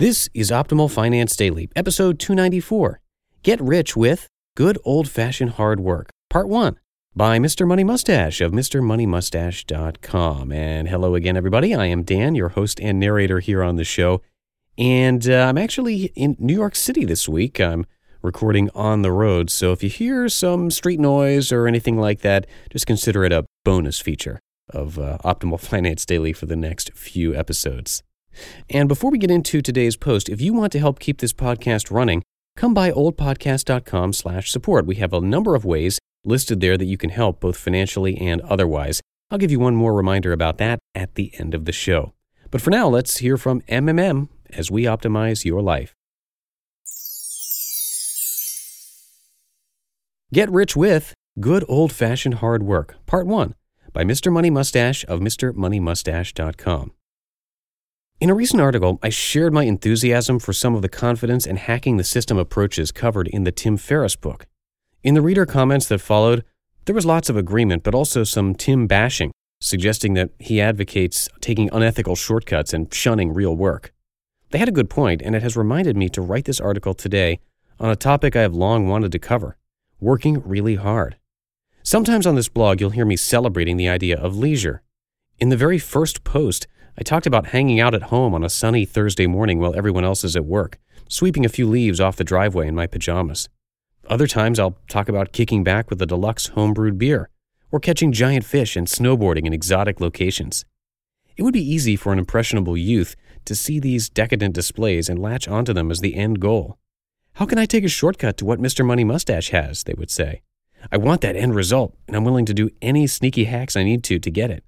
This is Optimal Finance Daily, episode 294. Get rich with good old fashioned hard work, part one, by Mr. Money Mustache of MrMoneyMustache.com. And hello again, everybody. I am Dan, your host and narrator here on the show. And uh, I'm actually in New York City this week. I'm recording on the road. So if you hear some street noise or anything like that, just consider it a bonus feature of uh, Optimal Finance Daily for the next few episodes. And before we get into today's post, if you want to help keep this podcast running, come by oldpodcast.com slash support. We have a number of ways listed there that you can help both financially and otherwise. I'll give you one more reminder about that at the end of the show. But for now, let's hear from MMM as we optimize your life. Get rich with good old fashioned hard work, part one by Mr. Money Mustache of MrMoneyMustache.com. In a recent article, I shared my enthusiasm for some of the confidence and hacking the system approaches covered in the Tim Ferriss book. In the reader comments that followed, there was lots of agreement, but also some Tim bashing, suggesting that he advocates taking unethical shortcuts and shunning real work. They had a good point, and it has reminded me to write this article today on a topic I have long wanted to cover working really hard. Sometimes on this blog, you'll hear me celebrating the idea of leisure. In the very first post, I talked about hanging out at home on a sunny Thursday morning while everyone else is at work, sweeping a few leaves off the driveway in my pajamas. Other times I'll talk about kicking back with a deluxe homebrewed beer, or catching giant fish and snowboarding in exotic locations. It would be easy for an impressionable youth to see these decadent displays and latch onto them as the end goal. How can I take a shortcut to what Mr. Money Mustache has? They would say. I want that end result, and I'm willing to do any sneaky hacks I need to to get it.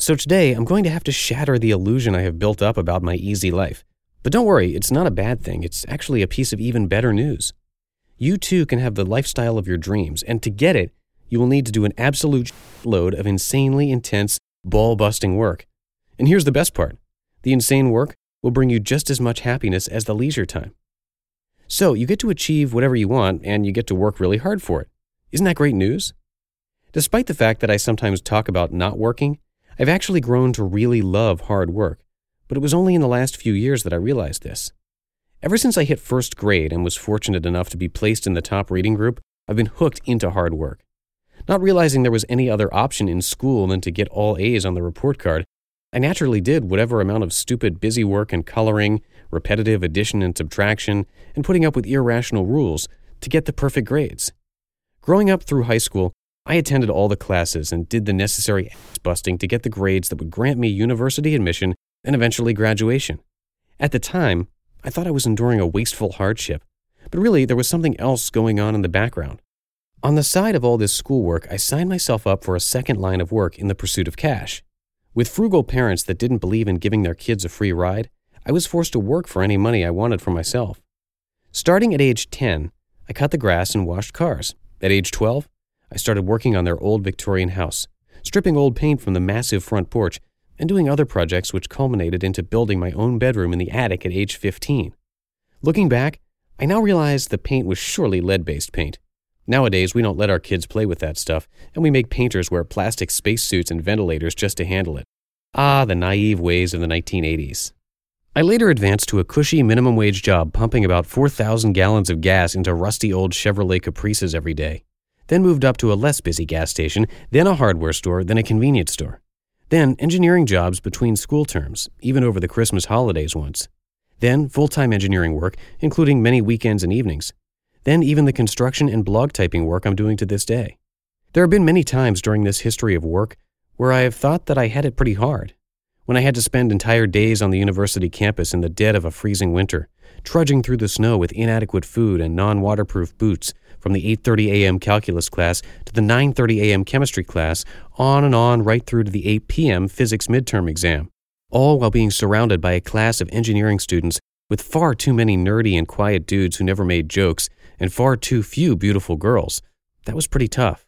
So today, I'm going to have to shatter the illusion I have built up about my easy life. But don't worry, it's not a bad thing. It's actually a piece of even better news. You too can have the lifestyle of your dreams, and to get it, you will need to do an absolute load of insanely intense, ball busting work. And here's the best part the insane work will bring you just as much happiness as the leisure time. So you get to achieve whatever you want, and you get to work really hard for it. Isn't that great news? Despite the fact that I sometimes talk about not working, I've actually grown to really love hard work, but it was only in the last few years that I realized this. Ever since I hit first grade and was fortunate enough to be placed in the top reading group, I've been hooked into hard work. Not realizing there was any other option in school than to get all A's on the report card, I naturally did whatever amount of stupid busy work and coloring, repetitive addition and subtraction, and putting up with irrational rules to get the perfect grades. Growing up through high school, I attended all the classes and did the necessary ass busting to get the grades that would grant me university admission and eventually graduation. At the time, I thought I was enduring a wasteful hardship, but really there was something else going on in the background. On the side of all this schoolwork, I signed myself up for a second line of work in the pursuit of cash. With frugal parents that didn't believe in giving their kids a free ride, I was forced to work for any money I wanted for myself. Starting at age 10, I cut the grass and washed cars. At age 12, I started working on their old Victorian house, stripping old paint from the massive front porch, and doing other projects which culminated into building my own bedroom in the attic at age 15. Looking back, I now realize the paint was surely lead based paint. Nowadays, we don't let our kids play with that stuff, and we make painters wear plastic spacesuits and ventilators just to handle it. Ah, the naive ways of the 1980s. I later advanced to a cushy minimum wage job pumping about 4,000 gallons of gas into rusty old Chevrolet Caprices every day. Then moved up to a less busy gas station, then a hardware store, then a convenience store. Then engineering jobs between school terms, even over the Christmas holidays once. Then full time engineering work, including many weekends and evenings. Then even the construction and blog typing work I'm doing to this day. There have been many times during this history of work where I have thought that I had it pretty hard when I had to spend entire days on the university campus in the dead of a freezing winter, trudging through the snow with inadequate food and non-waterproof boots from the 8:30 a.m. calculus class to the 9:30 a.m. chemistry class, on and on right through to the 8 p.m. physics midterm exam, all while being surrounded by a class of engineering students with far too many nerdy and quiet dudes who never made jokes and far too few beautiful girls. That was pretty tough.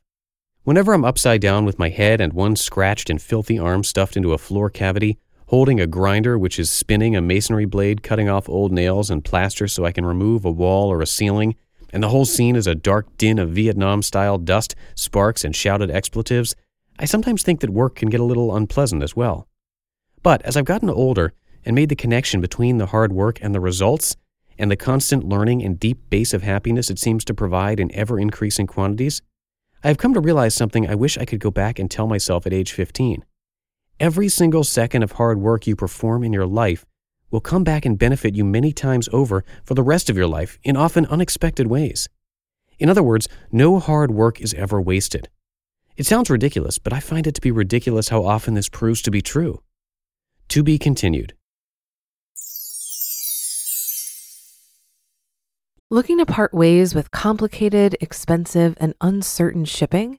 Whenever I'm upside down with my head and one scratched and filthy arm stuffed into a floor cavity, holding a grinder which is spinning a masonry blade cutting off old nails and plaster so I can remove a wall or a ceiling, and the whole scene is a dark din of Vietnam style dust, sparks, and shouted expletives, I sometimes think that work can get a little unpleasant as well. But as I've gotten older and made the connection between the hard work and the results, and the constant learning and deep base of happiness it seems to provide in ever increasing quantities, I have come to realize something I wish I could go back and tell myself at age 15. Every single second of hard work you perform in your life will come back and benefit you many times over for the rest of your life in often unexpected ways. In other words, no hard work is ever wasted. It sounds ridiculous, but I find it to be ridiculous how often this proves to be true. To be continued. Looking to part ways with complicated, expensive, and uncertain shipping?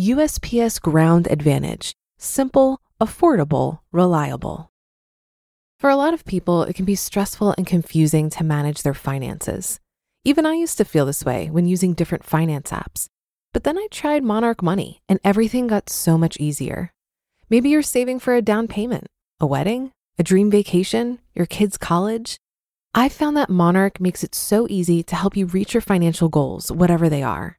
USPS Ground Advantage: simple, affordable, reliable. For a lot of people, it can be stressful and confusing to manage their finances. Even I used to feel this way when using different finance apps. But then I tried Monarch Money and everything got so much easier. Maybe you're saving for a down payment, a wedding, a dream vacation, your kids' college. I found that Monarch makes it so easy to help you reach your financial goals, whatever they are.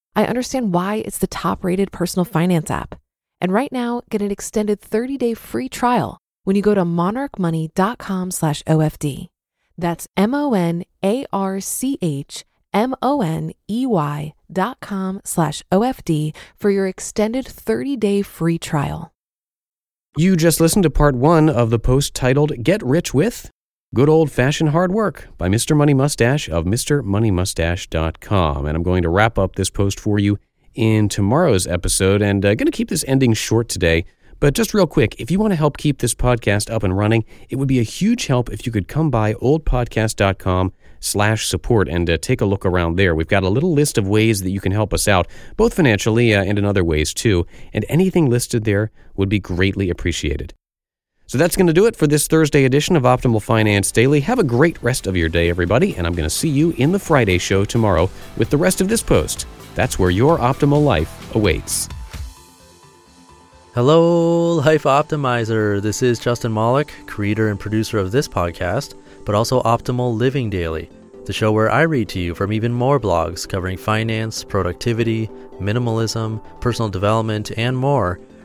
I understand why it's the top-rated personal finance app. And right now, get an extended 30-day free trial when you go to monarchmoney.com slash OFD. That's M O N A R C H M O N E Y dot com slash OFD for your extended 30 day free trial. You just listened to part one of the post titled Get Rich With Good Old Fashioned Hard Work by Mr. Money Mustache of MrMoneyMustache.com. And I'm going to wrap up this post for you in tomorrow's episode and uh, going to keep this ending short today. But just real quick, if you want to help keep this podcast up and running, it would be a huge help if you could come by oldpodcast.com slash support and uh, take a look around there. We've got a little list of ways that you can help us out, both financially uh, and in other ways too, and anything listed there would be greatly appreciated. So that's going to do it for this Thursday edition of Optimal Finance Daily. Have a great rest of your day, everybody, and I'm going to see you in the Friday show tomorrow with the rest of this post. That's where your optimal life awaits. Hello, Life Optimizer. This is Justin Malik, creator and producer of this podcast but also Optimal Living Daily, the show where I read to you from even more blogs covering finance, productivity, minimalism, personal development, and more